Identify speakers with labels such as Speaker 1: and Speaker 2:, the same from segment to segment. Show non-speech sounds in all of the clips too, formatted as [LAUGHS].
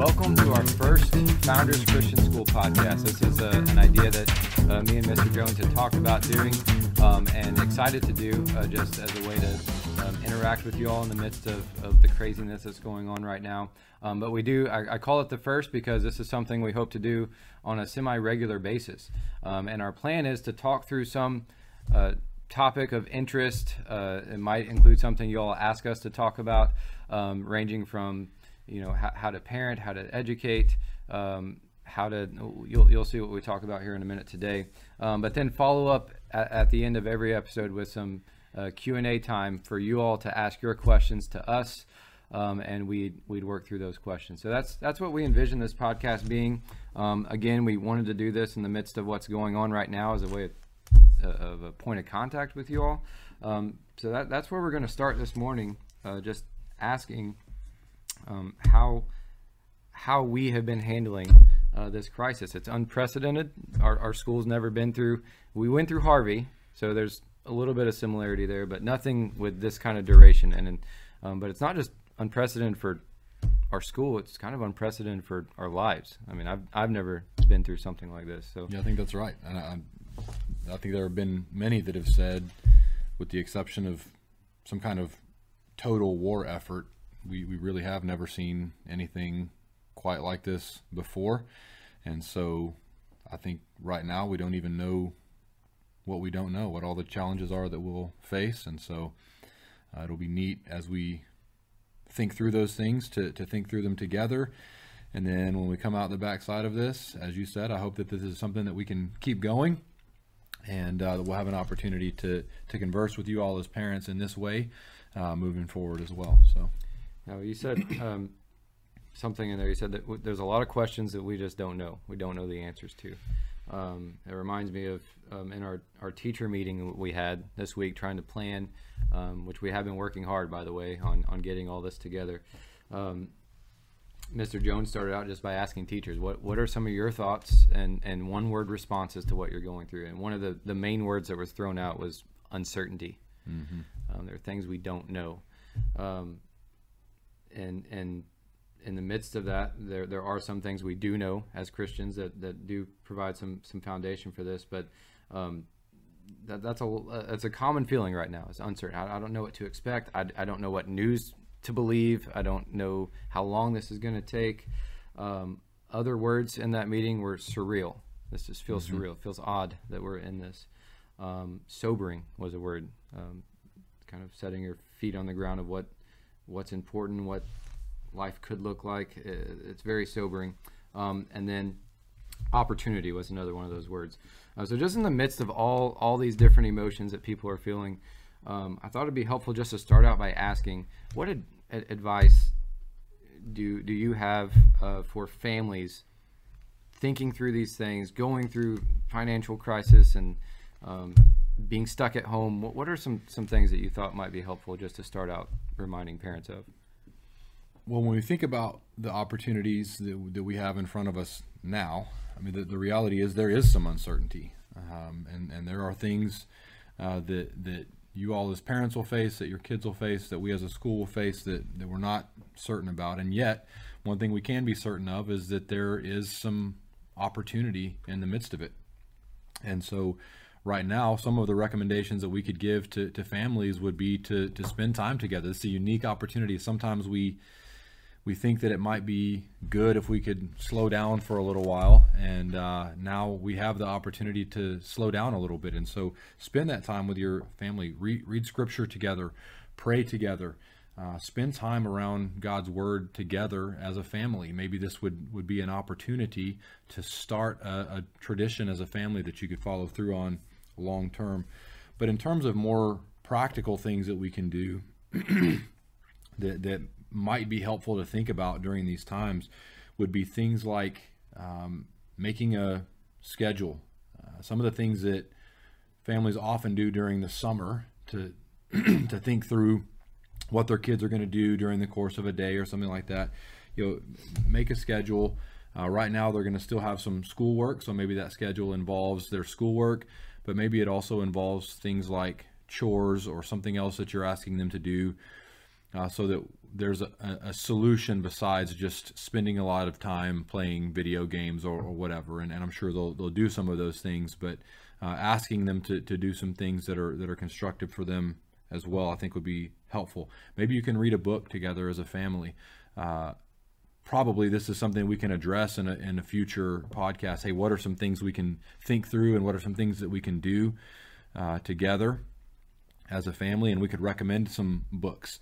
Speaker 1: welcome to our first Founders Christian School podcast. This is uh, an idea that uh, me and Mr. Jones had talked about doing um, and excited to do uh, just as a way to um, interact with you all in the midst of, of the craziness that's going on right now. Um, but we do, I, I, call it the first because this is something we hope to do on a semi regular basis. Um, and our plan is to talk through some uh, topic of interest. Uh, it might include something you all ask us to talk about, um, ranging from you know how, how, to parent, how to educate, um, how to you'll, you'll see what we talk about here in a minute today. Um, but then follow up at, at, the end of every episode with some uh, Q and A time for you all to ask your questions to us. Um, and we'd we'd work through those questions. So that's that's what we envision this podcast being. Um, again, we wanted to do this in the midst of what's going on right now as a way of, uh, of a point of contact with you all. Um, so that that's where we're going to start this morning. Uh, just asking um, how how we have been handling uh, this crisis. It's unprecedented. Our, our school's never been through. We went through Harvey, so there's a little bit of similarity there, but nothing with this kind of duration. And, and um, but it's not just unprecedented for our school. It's kind of unprecedented for our lives. I mean, I've I've never been through something like this. So
Speaker 2: yeah, I think that's right. And I, I think there have been many that have said, with the exception of some kind of total war effort, we, we really have never seen anything quite like this before. And so I think right now we don't even know what we don't know, what all the challenges are that we'll face. And so uh, it'll be neat as we think through those things to, to think through them together. And then when we come out the backside of this, as you said, I hope that this is something that we can keep going and uh, we'll have an opportunity to, to converse with you all as parents in this way uh, moving forward as well. So.
Speaker 1: Now you said um, something in there. You said that w- there's a lot of questions that we just don't know. We don't know the answers to. Um, it reminds me of um, in our, our teacher meeting we had this week, trying to plan, um, which we have been working hard, by the way, on, on getting all this together. Um, Mr. Jones started out just by asking teachers, what, what are some of your thoughts and, and one word responses to what you're going through? And one of the, the main words that was thrown out was uncertainty. Mm-hmm. Um, there are things we don't know. Um, and and in the midst of that, there there are some things we do know as Christians that, that do provide some some foundation for this, but um, that, that's a that's a common feeling right now. It's uncertain. I, I don't know what to expect. I, I don't know what news to believe. I don't know how long this is going to take. Um, other words in that meeting were surreal. This just feels mm-hmm. surreal. It feels odd that we're in this. Um, sobering was a word. Um, kind of setting your feet on the ground of what what's important, what life could look like. It's very sobering. Um, and then opportunity was another one of those words. Uh, so just in the midst of all all these different emotions that people are feeling, um, I thought it'd be helpful just to start out by asking, what ad- advice do do you have uh, for families thinking through these things, going through financial crisis and um, being stuck at home, what, what are some, some things that you thought might be helpful just to start out reminding parents of?
Speaker 2: Well, when we think about the opportunities that, that we have in front of us now, I mean, the, the reality is there is some uncertainty, um, and and there are things uh, that that you all as parents will face, that your kids will face, that we as a school will face, that that we're not certain about, and yet one thing we can be certain of is that there is some opportunity in the midst of it, and so right now, some of the recommendations that we could give to, to families would be to, to spend time together. It's a unique opportunity. Sometimes we we think that it might be good if we could slow down for a little while, and uh, now we have the opportunity to slow down a little bit. And so, spend that time with your family. Read, read scripture together, pray together. Uh, spend time around God's Word together as a family. Maybe this would, would be an opportunity to start a, a tradition as a family that you could follow through on long term. But in terms of more practical things that we can do [CLEARS THROAT] that, that might be helpful to think about during these times would be things like um, making a schedule. Uh, some of the things that families often do during the summer to [CLEARS THROAT] to think through what their kids are going to do during the course of a day or something like that. You know, make a schedule. Uh, right now, they're going to still have some schoolwork, so maybe that schedule involves their schoolwork but maybe it also involves things like chores or something else that you're asking them to do uh, so that there's a, a solution besides just spending a lot of time playing video games or, or whatever. And, and, I'm sure they'll, they'll do some of those things, but uh, asking them to, to do some things that are, that are constructive for them as well, I think would be helpful. Maybe you can read a book together as a family. Uh, probably this is something we can address in a, in a future podcast. Hey, what are some things we can think through and what are some things that we can do uh, together as a family? And we could recommend some books.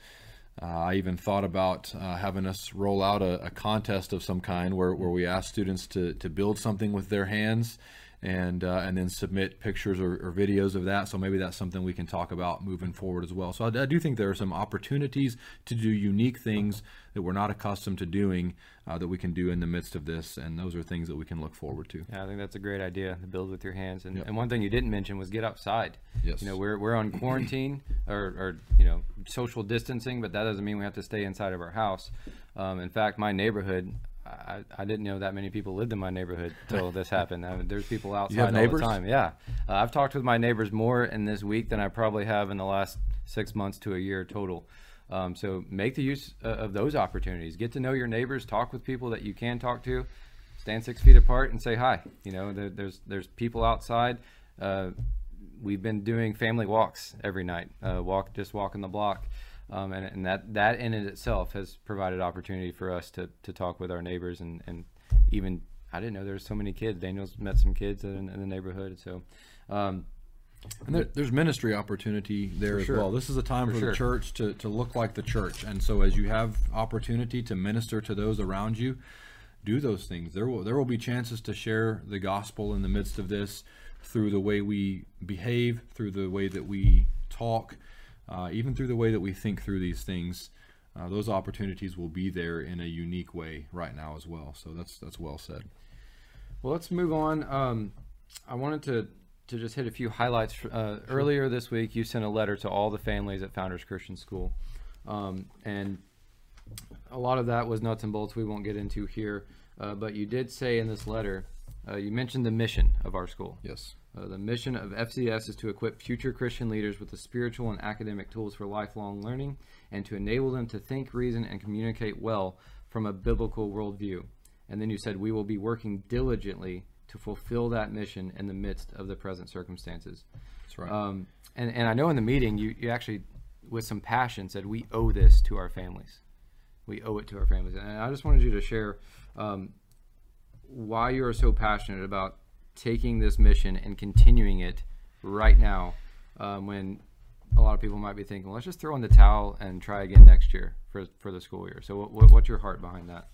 Speaker 2: Uh, I even thought about uh, having us roll out a, a, contest of some kind where, where we ask students to, to build something with their hands and uh, and then submit pictures or, or, videos of that. So maybe that's something we can talk about moving forward as well. So I, I, do think there are some opportunities to do unique things that we're not accustomed to doing uh, that we can do in the midst of this, and those are things that we can look forward to.
Speaker 1: Yeah, I think that's a great idea to build with your hands. And, yep. and one thing you didn't mention was get outside.
Speaker 2: Yes.
Speaker 1: You know, we're we're on quarantine or, or you know social distancing, but that doesn't mean we have to stay inside of our house. Um, in fact, my neighborhood, I, I didn't know that many people lived in my neighborhood till [LAUGHS] this happened. I mean, there's people outside all the time. Yeah, uh, I've talked with my neighbors more in this week than I probably have in the last six months to a year total. Um, so make the use uh, of those opportunities. Get to know your neighbors. Talk with people that you can talk to. Stand six feet apart and say hi. You know, there, there's there's people outside. Uh, we've been doing family walks every night. Uh, walk just walking the block. Um, and, and that that in itself has provided opportunity for us to, to talk with our neighbors and, and even I didn't know there were so many kids. Daniel's met some kids in, in the neighborhood, so. Um,
Speaker 2: and there, there's ministry opportunity there as
Speaker 1: sure.
Speaker 2: well. This is a time for,
Speaker 1: for
Speaker 2: sure.
Speaker 1: the
Speaker 2: church to, to look like the church. And so as you have opportunity to minister to those around you, do those things. There will there will be chances to share the gospel in the midst of this through the way we behave, through the way that we talk, uh, even through the way that we think through these things, uh, those opportunities will be there in a unique way right now as well. So that's that's well said.
Speaker 1: Well, let's move on. Um, I wanted to to just hit a few highlights. Uh, earlier this week, you sent a letter to all the families at Founders Christian School, um, and a lot of that was nuts and bolts. We won't get into here, uh, but you did say in this letter, uh, you mentioned the mission of our school.
Speaker 2: Yes.
Speaker 1: Uh, the mission of FCS is to equip future Christian leaders with the spiritual and academic tools for lifelong learning and to enable them to think, reason, and communicate well from a biblical worldview. And then you said, We will be working diligently to fulfill that mission in the midst of the present circumstances.
Speaker 2: That's right.
Speaker 1: Um, and, and I know in the meeting, you, you actually, with some passion, said, We owe this to our families. We owe it to our families. And I just wanted you to share um, why you are so passionate about taking this mission and continuing it right now um, when a lot of people might be thinking, let's just throw in the towel and try again next year for, for the school year. So, what, what's your heart behind that?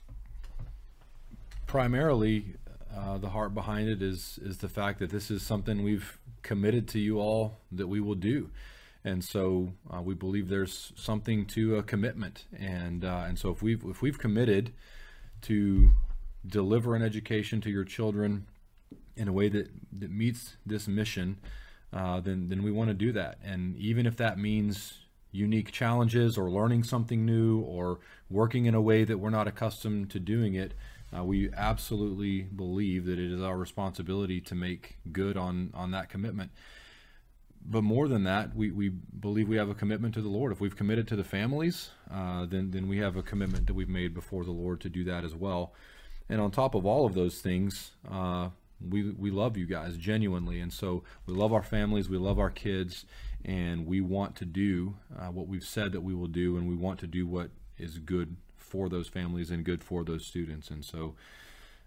Speaker 2: Primarily, uh, the heart behind it is is the fact that this is something we've committed to you all that we will do, and so uh, we believe there's something to a commitment, and uh, and so if we've if we've committed to deliver an education to your children in a way that, that meets this mission, uh, then then we want to do that. And even if that means unique challenges or learning something new or working in a way that we're not accustomed to doing it, uh, we absolutely believe that it is our responsibility to make good on on that commitment. But more than that, we, we believe we have a commitment to the Lord. If we've committed to the families, uh, then then we have a commitment that we've made before the Lord to do that as well. And on top of all of those things, uh, we we love you guys genuinely, and so we love our families, we love our kids, and we want to do uh, what we've said that we will do, and we want to do what is good for those families and good for those students, and so.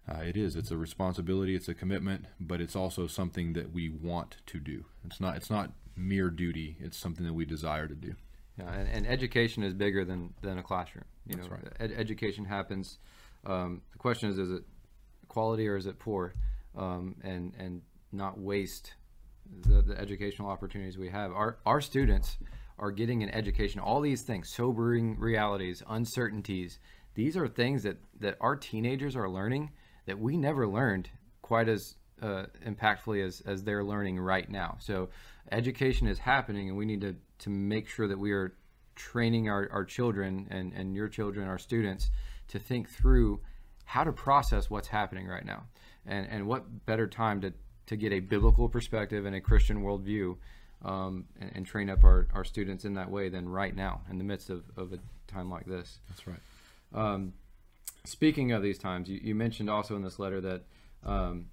Speaker 2: Uh, it is. It's a responsibility. It's a commitment, but it's also something that we want to do. It's not. It's not mere duty. It's something that we desire to do.
Speaker 1: Yeah, and, and education is bigger than than a classroom. You
Speaker 2: That's
Speaker 1: know,
Speaker 2: right.
Speaker 1: ed- education happens. Um, the question is: Is it quality or is it poor? Um, and and not waste the, the educational opportunities we have. Our our students are getting an education. All these things, sobering realities, uncertainties. These are things that that our teenagers are learning that we never learned quite as uh, impactfully as as they're learning right now. So education is happening, and we need to to make sure that we are training our, our children and, and your children, our students, to think through how to process what's happening right now and and what better time to to get a biblical perspective and a Christian worldview um, and, and train up our, our students in that way than right now in the midst of, of a time like this.
Speaker 2: That's right.
Speaker 1: Um, speaking of these times, you, you mentioned also in this letter that um,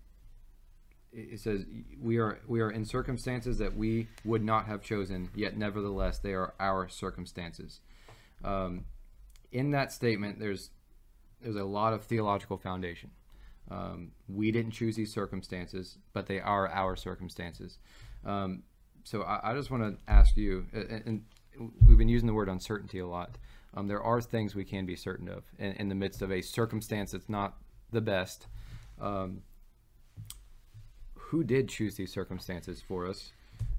Speaker 1: it it says we are we are in circumstances that we would not have chosen, yet nevertheless they are our circumstances. Um, in that statement, there's there's a lot of theological foundation. Um, we didn't choose these circumstances, but they are our circumstances. Um, so I, I just want to ask you, and, and we've been using the word uncertainty a lot. Um, there are things we can be certain of in, in the midst of a circumstance that's not the best. Um, who did choose these circumstances for us,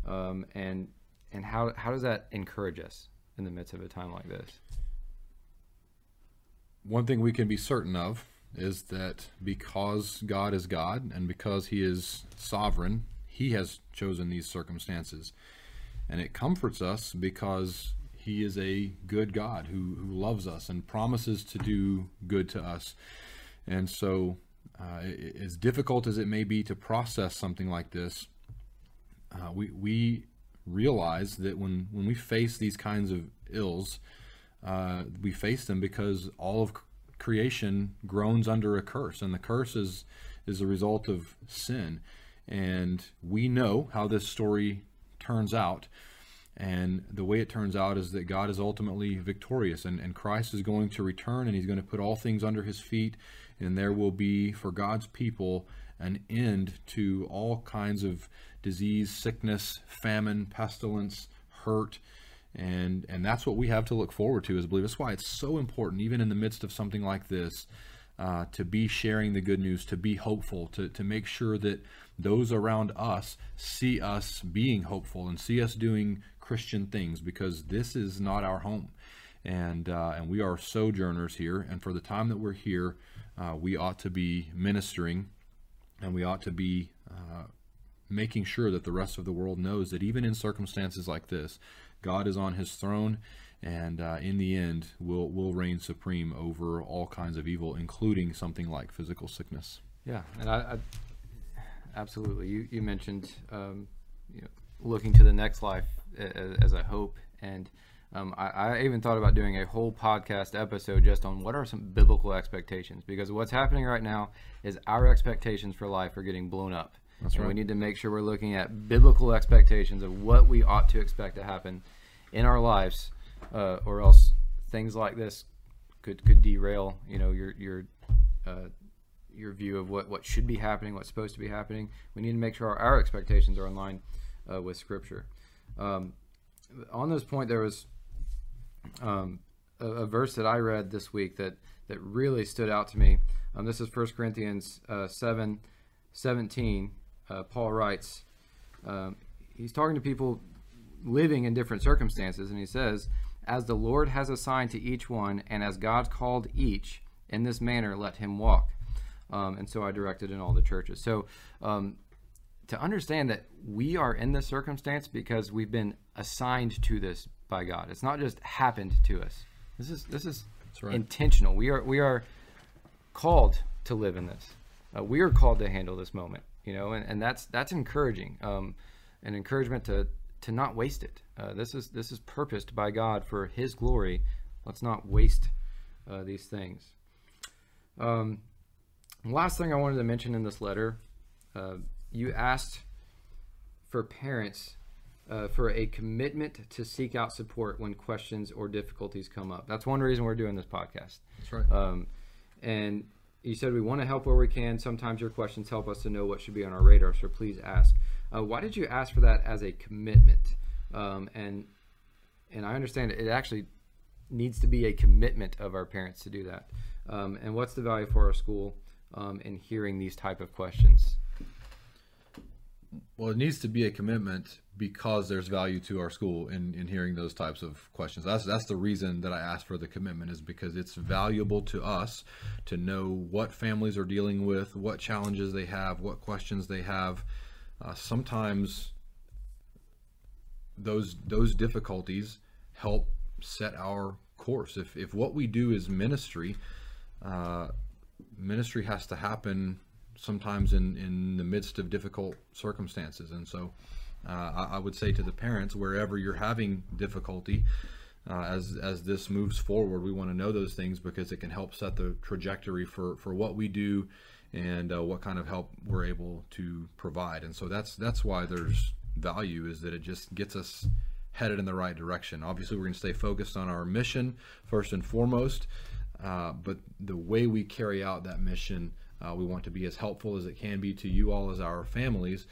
Speaker 1: um, and and how how does that encourage us in the midst of a time like this?
Speaker 2: One thing we can be certain of is that because God is God and because He is sovereign, He has chosen these circumstances. And it comforts us because He is a good God who, who loves us and promises to do good to us. And so, uh, as difficult as it may be to process something like this, uh, we, we realize that when, when we face these kinds of ills, uh, we face them because all of creation groans under a curse, and the curse is is a result of sin. And we know how this story turns out. And the way it turns out is that God is ultimately victorious, and, and Christ is going to return, and He's going to put all things under His feet, and there will be for God's people an end to all kinds of disease, sickness, famine, pestilence, hurt, and and that's what we have to look forward to as believers. That's why it's so important, even in the midst of something like this, uh, to be sharing the good news, to be hopeful, to to make sure that those around us see us being hopeful and see us doing Christian things, because this is not our home, and uh, and we are sojourners here, and for the time that we're here, uh, we ought to be ministering, and we ought to be. Uh, making sure that the rest of the world knows that even in circumstances like this, God is on His throne, and uh, in the end, will will reign supreme over all kinds of evil, including something like physical sickness.
Speaker 1: Yeah, and I, I absolutely. You you mentioned um, you know, looking to the next life as, as a hope, and um, I, I even thought about doing a whole podcast episode just on what are some biblical expectations because what's happening right now is our expectations for life are getting blown up.
Speaker 2: That's
Speaker 1: and We need to make sure we're looking at biblical expectations of what we ought to expect to happen in our lives, uh, or else things like this could could derail. You know your your uh, your view of what, what should be happening, what's supposed to be happening. We need to make sure our, our expectations are in line uh, with Scripture. Um, on this point, there was um, a, a verse that I read this week that, that really stood out to me. Um, this is 1 Corinthians uh, 7 17. Uh, Paul writes, um, he's talking to people living in different circumstances, and he says, As the Lord has assigned to each one, and as God called each, in this manner let him walk. Um, and so I directed in all the churches. So um, to understand that we are in this circumstance because we've been assigned to this by God. It's not just happened to us. This is this is
Speaker 2: right.
Speaker 1: intentional. We are we are called to live in this. Uh, we are called to handle this moment. You know, and, and that's that's encouraging. Um, an encouragement to to not waste it. Uh, this is this is purposed by God for His glory. Let's not waste uh, these things. Um, last thing I wanted to mention in this letter, uh, you asked for parents uh, for a commitment to seek out support when questions or difficulties come up. That's one reason we're doing this podcast.
Speaker 2: That's right.
Speaker 1: Um, and you said we want to help where we can. Sometimes your questions help us to know what should be on our radar, so please ask. Uh, why did you ask for that as a commitment? Um, and and I understand it actually needs to be a commitment of our parents to do that. Um, and what's the value for our school um, in hearing these type of questions?
Speaker 2: Well, it needs to be a commitment because there's value to our school in, in hearing those types of questions. That's that's the reason that I asked for the commitment is because it's valuable to us to know what families are dealing with, what challenges they have, what questions they have. Uh, sometimes those those difficulties help set our course. If if what we do is ministry, uh, ministry has to happen sometimes in in the midst of difficult circumstances, and so Uh, I, I would say to the parents, wherever you're having difficulty, uh, as as this moves forward, we want to know those things because it can help set the trajectory for for what we do and uh, what kind of help we're able to provide. And so that's that's why there's value is that it just gets us headed in the right direction. Obviously, we're going to stay focused on our mission first and foremost, uh, but the way we carry out that mission, uh, we want to be as helpful as it can be to you all as our families.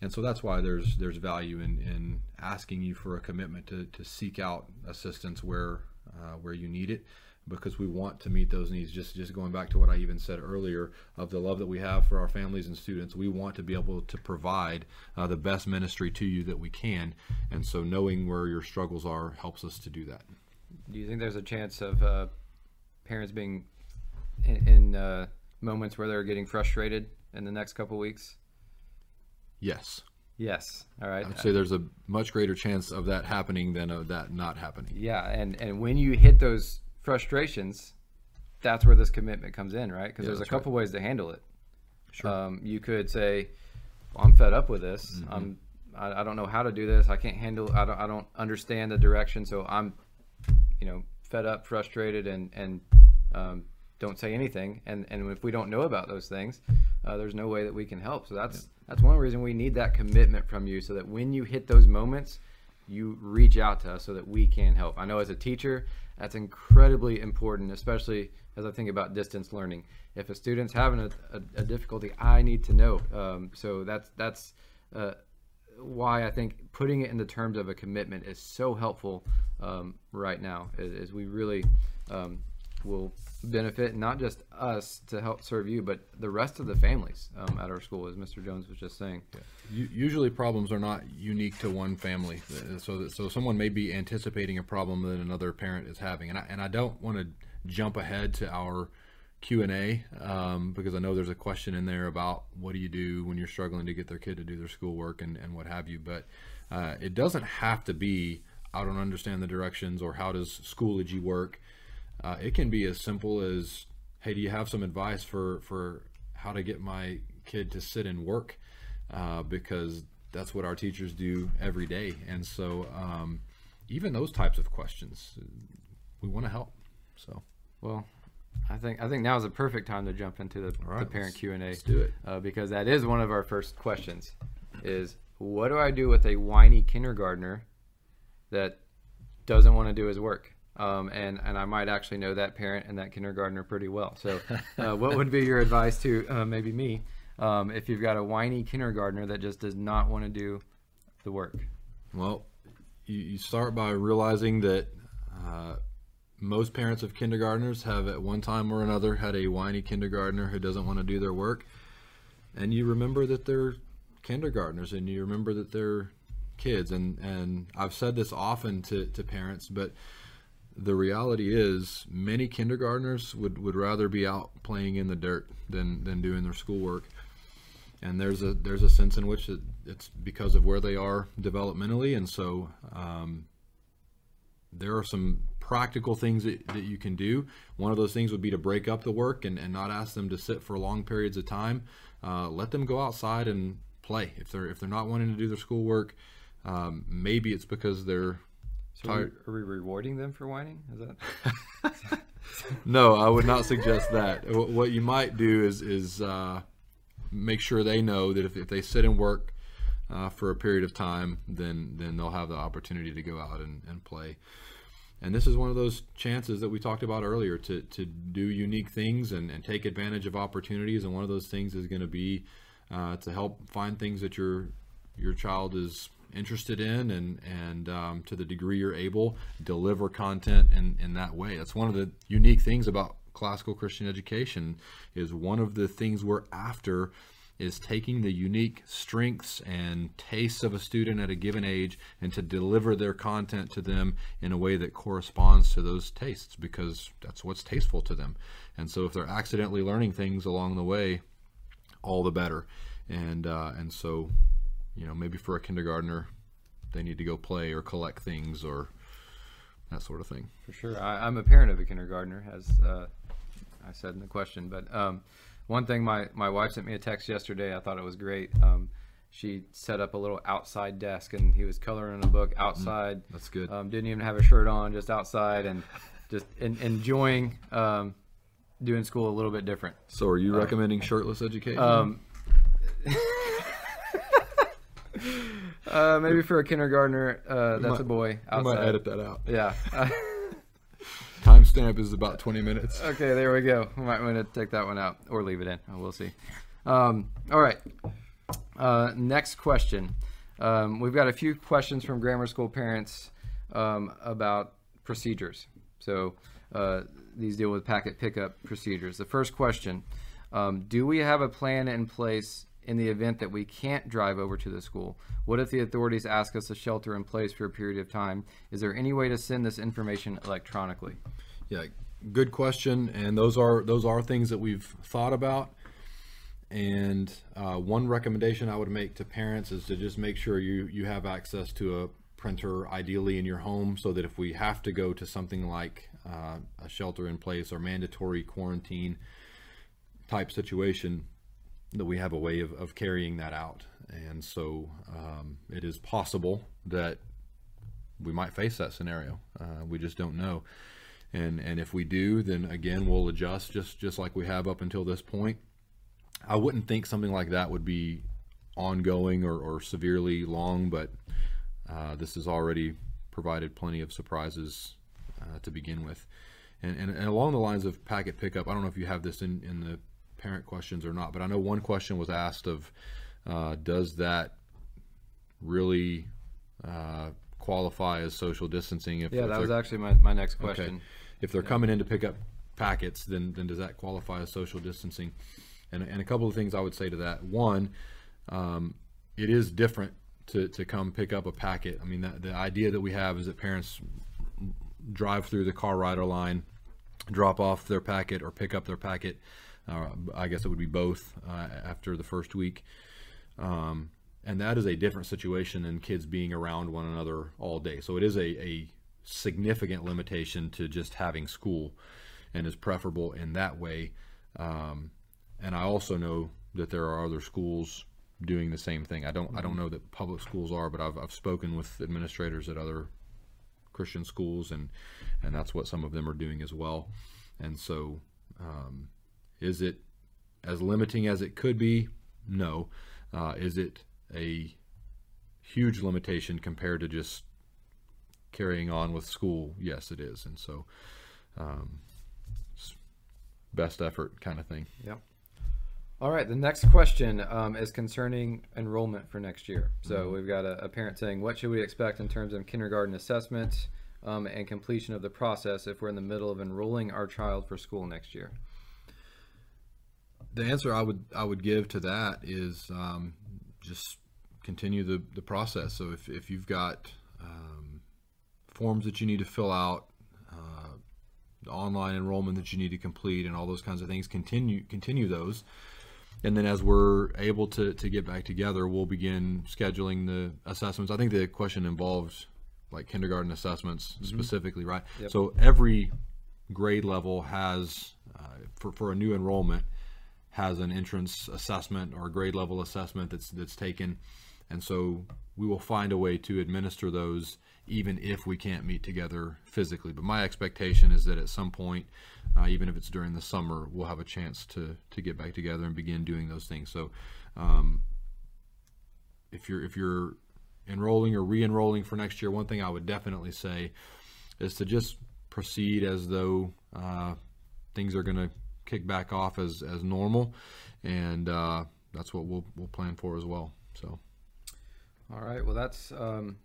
Speaker 2: And so that's why there's there's value in, in asking you for a commitment to, to seek out assistance where uh, where you need it because we want to meet those needs. Just just going back to what I even said earlier of the love that we have for our families and students, we want to be able to provide uh, the best ministry to you that we can. And so knowing where your struggles are helps us to do that.
Speaker 1: Do you think there's a chance of uh, parents being in, in uh, moments where they're getting frustrated in the next couple weeks?
Speaker 2: Yes.
Speaker 1: Yes. All right.
Speaker 2: I'd say there's a much greater chance of that happening than of that not happening.
Speaker 1: Yeah, and and when you hit those frustrations, that's where this commitment comes in, right? Because
Speaker 2: Yeah,
Speaker 1: there's a couple ways to handle it.
Speaker 2: Sure.
Speaker 1: Um, you could say, well, "I'm fed up with this.
Speaker 2: Mm-hmm.
Speaker 1: I'm I, I don't know how to do this. I can't handle. I don't I don't understand the direction. So I'm, you know, fed up, frustrated, and and um, don't say anything. And and if we don't know about those things, uh, there's no way that we can help. So that's that's one reason we need that commitment from you, so that when you hit those moments, you reach out to us so that we can help. I know as a teacher, that's incredibly important, especially as I think about distance learning. If a student's having a, a, a difficulty, I need to know. Um, so that's that's uh, why I think putting it in the terms of a commitment is so helpful um, right now. Is, is we really um, will benefit not just us to help serve you, but the rest of the families um, at our school, as Mr. Jones was just saying.
Speaker 2: U- Usually, problems are not unique to one family. So, that, so someone may be anticipating a problem that another parent is having, and I, and I don't want to jump ahead to our Q and A um, because I know there's a question in there about what do you do when you're struggling to get their kid to do their schoolwork and, and what have you. But uh, it doesn't have to be I don't understand the directions or how does Schoology work. Uh, it can be as simple as, hey, do you have some advice for for how to get my kid to sit and work? Uh, because that's what our teachers do every day, and so um, even those types of questions, we want to help. So
Speaker 1: Well, I think I think now is the perfect time to jump into the,
Speaker 2: right,
Speaker 1: the parent Q and A.
Speaker 2: let's do it.
Speaker 1: uh, because that is one of our first questions. Is what do I do with a whiny kindergartner that doesn't want to do his work? Um, and and I might actually know that parent and that kindergartner pretty well. So, uh, what would be your advice to uh, maybe me um, if you've got a whiny kindergartner that just does not want to do the work?
Speaker 2: Well, you, you start by realizing that uh, most parents of kindergartners have at one time or another had a whiny kindergartner who doesn't want to do their work. And you remember that they're kindergartners and you remember that they're kids. And, and I've said this often to, to parents, but the reality is many kindergartners would, would rather be out playing in the dirt than, than doing their schoolwork and there's a there's a sense in which it, it's because of where they are developmentally, and so um, there are some practical things that, that you can do. One of those things would be to break up the work and, and not ask them to sit for long periods of time. Uh, let them go outside and play. If they're if they're not wanting to do their schoolwork, um, maybe it's because they're
Speaker 1: So are we, are we rewarding them for whining? Is that [LAUGHS]
Speaker 2: No, I would not suggest that. What you might do is is uh, make sure they know that if, if they sit and work uh, for a period of time, then then they'll have the opportunity to go out and, and play. And this is one of those chances that we talked about earlier to, to do unique things and, and take advantage of opportunities. And one of those things is going to be uh, to help find things that your your child is interested in and and um, to the degree you're able deliver content in, in that way. That's one of the unique things about classical christian education is one of the things we're after is taking the unique strengths and tastes of a student at a given age and to deliver their content to them in a way that corresponds to those tastes because that's what's tasteful to them. And so if they're accidentally learning things along the way all the better. And uh, and so you know maybe for a kindergartner they need to go play or collect things or that sort of thing
Speaker 1: For sure. I, I'm a parent of a kindergartner, as uh, I said in the question. But um, one thing, my, my wife sent me a text yesterday. I thought it was great. Um, she set up a little outside desk, and he was coloring a book outside.
Speaker 2: That's good.
Speaker 1: Um, didn't even have a shirt on, just outside, and just en- enjoying um, doing school a little bit different.
Speaker 2: so, are you recommending shirtless education? [LAUGHS] [LAUGHS]
Speaker 1: Uh, maybe for a kindergartner, uh, that's
Speaker 2: might-
Speaker 1: a boy
Speaker 2: I might edit that out.
Speaker 1: Yeah. [LAUGHS]
Speaker 2: Timestamp is about 20 minutes.
Speaker 1: okay, there we go. We might want to take that one out or leave it in. Oh, we'll see. Um, all right. Uh, next question. Um, we've got a few questions from grammar school parents um, about procedures. So uh, these deal with packet pickup procedures. The first question um, Do we have a plan in place in the event that we can't drive over to the school? What if the authorities ask us to shelter in place for a period of time? Is there any way to send this information electronically?
Speaker 2: Yeah, good question. And those are those are things that we've thought about. And uh, one recommendation I would make to parents is to just make sure you you have access to a printer, ideally in your home, so that if we have to go to something like uh, a shelter in place or mandatory quarantine type situation, that we have a way of, of carrying that out. And so um, it is possible that we might face that scenario. Uh, we just don't know. And and if we do, then again we'll adjust just just like we have up until this point. I wouldn't think something like that would be ongoing or, or severely long, but uh, this has already provided plenty of surprises uh, to begin with. And, and, and along the lines of packet pickup, I don't know if you have this in, in the parent questions or not, but I know one question was asked of uh, does that really uh, qualify as social distancing? If,
Speaker 1: Yeah,
Speaker 2: if
Speaker 1: that was actually my, my next question.
Speaker 2: if they're coming in to pick up packets, then then does that qualify as social distancing? And, and a couple of things I would say to that. One, um, it is different to, to come pick up a packet. I mean, that, the idea that we have is that parents drive through the car rider line, drop off their packet or pick up their packet. Uh, I guess it would be both uh, after the first week. Um, and that is a different situation than kids being around one another all day. So it is a, a significant limitation to just having school and is preferable in that way. Um, and I also know that there are other schools doing the same thing. I don't I don't know that public schools are, but I've, I've spoken with administrators at other Christian schools, and and that's what some of them are doing as well. And so, um, is it as limiting as it could be? No. Uh, is it a huge limitation compared to just carrying on with school? Yes, it is. And so, um, best effort kind of thing.
Speaker 1: Yep. All right. The next question um, is concerning enrollment for next year. So we've got a, a parent saying, "What should we expect in terms of kindergarten assessment um, and completion of the process if we're in the middle of enrolling our child for school next year?"
Speaker 2: The answer I would I would give to that is um, just continue the, the process. So if, if you've got um, forms that you need to fill out, uh, the online enrollment that you need to complete, and all those kinds of things, continue continue those. And then as we're able to, to get back together, we'll begin scheduling the assessments. I think the question involves like kindergarten assessments specifically, right?
Speaker 1: Yep.
Speaker 2: So every grade level has, uh, for, for a new enrollment, has an entrance assessment or grade level assessment that's that's taken, and so we will find a way to administer those even if we can't meet together physically. But my expectation is that at some point, uh, even if it's during the summer, we'll have a chance to to get back together and begin doing those things. So, um, if you're if you're enrolling or re-enrolling for next year, one thing I would definitely say is to just proceed as though uh, things are going to kick back off as as normal, and uh, that's what we'll we'll plan for as well. So
Speaker 1: All right. Well, that's um,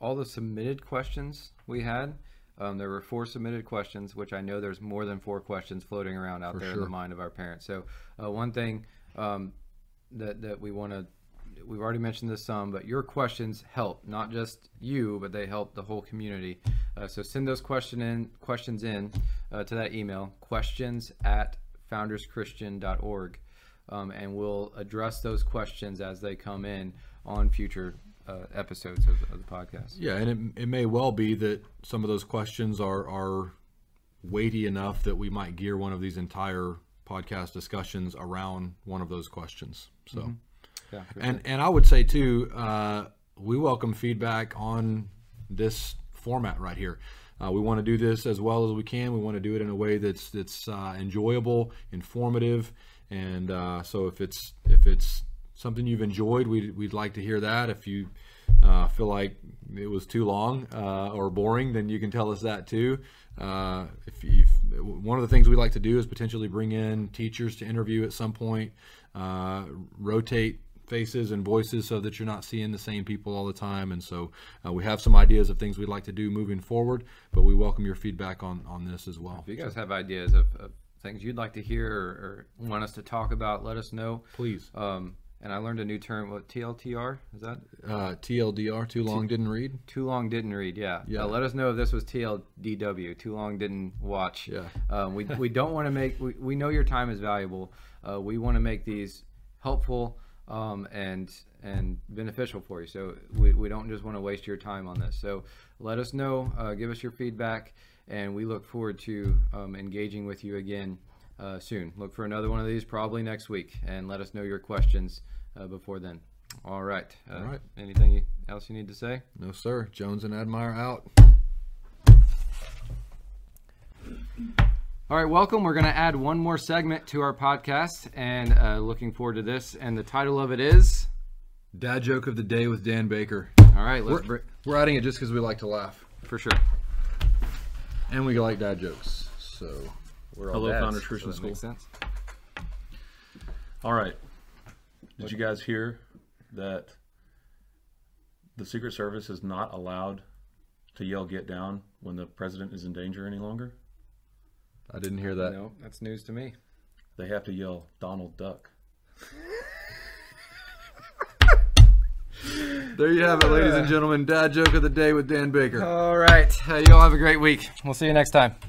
Speaker 1: all the submitted questions we had. Um, there were four submitted questions, which I know there's more than four questions floating around out
Speaker 2: For
Speaker 1: there in the mind of our parents. So, uh, one thing um, that that we want to we've already mentioned this some, but your questions help not just you, but they help the whole community. Uh, so send those question in questions in uh, to that email questions at founderschristian.org, um, and we'll address those questions as they come in on future uh, episodes of, of the podcast.
Speaker 2: yeah, and it, it may well be that some of those questions are are weighty enough that we might gear one of these entire podcast discussions around one of those questions. So.
Speaker 1: Yeah, for
Speaker 2: And and I would say too, uh, we welcome feedback on this format right here. Uh, we want to do this as well as we can. We want to do it in a way that's that's uh, enjoyable, informative, and uh, so if it's if it's something you've enjoyed, we'd, we'd like to hear that. If you uh, feel like it was too long uh, or boring, then you can tell us that too. Uh, if you one of the things we like to do is potentially bring in teachers to interview at some point, uh, rotate faces and voices so that you're not seeing the same people all the time. And so uh, we have some ideas of things we'd like to do moving forward, but we welcome your feedback on, on this as well.
Speaker 1: If you guys have ideas of, of things you'd like to hear or, or want us to talk about, let us know.
Speaker 2: Please.
Speaker 1: Um, and I learned a new term. What TLTR is that?
Speaker 2: Uh, TLDR, too long didn't read.
Speaker 1: Too long didn't read. Yeah.
Speaker 2: Yeah.
Speaker 1: Uh, let us know if this was TLDW. Too long didn't watch.
Speaker 2: Yeah.
Speaker 1: Um, we we don't want to make. We, we know your time is valuable. Uh, we want to make these helpful um, and and beneficial for you. So we, we don't just want to waste your time on this. So let us know. Uh, give us your feedback, and we look forward to um, engaging with you again uh, soon. Look for another one of these probably next week, and let us know your questions uh, before then. All right. Uh,
Speaker 2: All right.
Speaker 1: Anything else you need to say?
Speaker 2: No, sir. Jones and Admire out.
Speaker 1: All right, welcome. We're going to add one more segment to our podcast, and uh, looking forward to this. And the title of it is.
Speaker 2: Dad joke of the day with Dan Baker.
Speaker 1: All right, let's
Speaker 2: We're,
Speaker 1: br-
Speaker 2: we're adding it just because we like to laugh
Speaker 1: for sure.
Speaker 2: and we like dad jokes. So
Speaker 1: We're all
Speaker 3: Hello,
Speaker 1: dads,
Speaker 3: Founders
Speaker 1: so
Speaker 3: Christian
Speaker 1: that
Speaker 3: School.
Speaker 1: makes sense.
Speaker 3: All right. Did you guys hear that the Secret Service is not allowed to yell "Get down" when the president is in danger any longer?
Speaker 2: I didn't hear that.
Speaker 1: No, that's news to me.
Speaker 3: They have to yell "Donald Duck."
Speaker 2: There you have it, ladies and gentlemen. Dad joke of the day with Dan Baker.
Speaker 1: All right, uh, you all have a great week. We'll see you next time.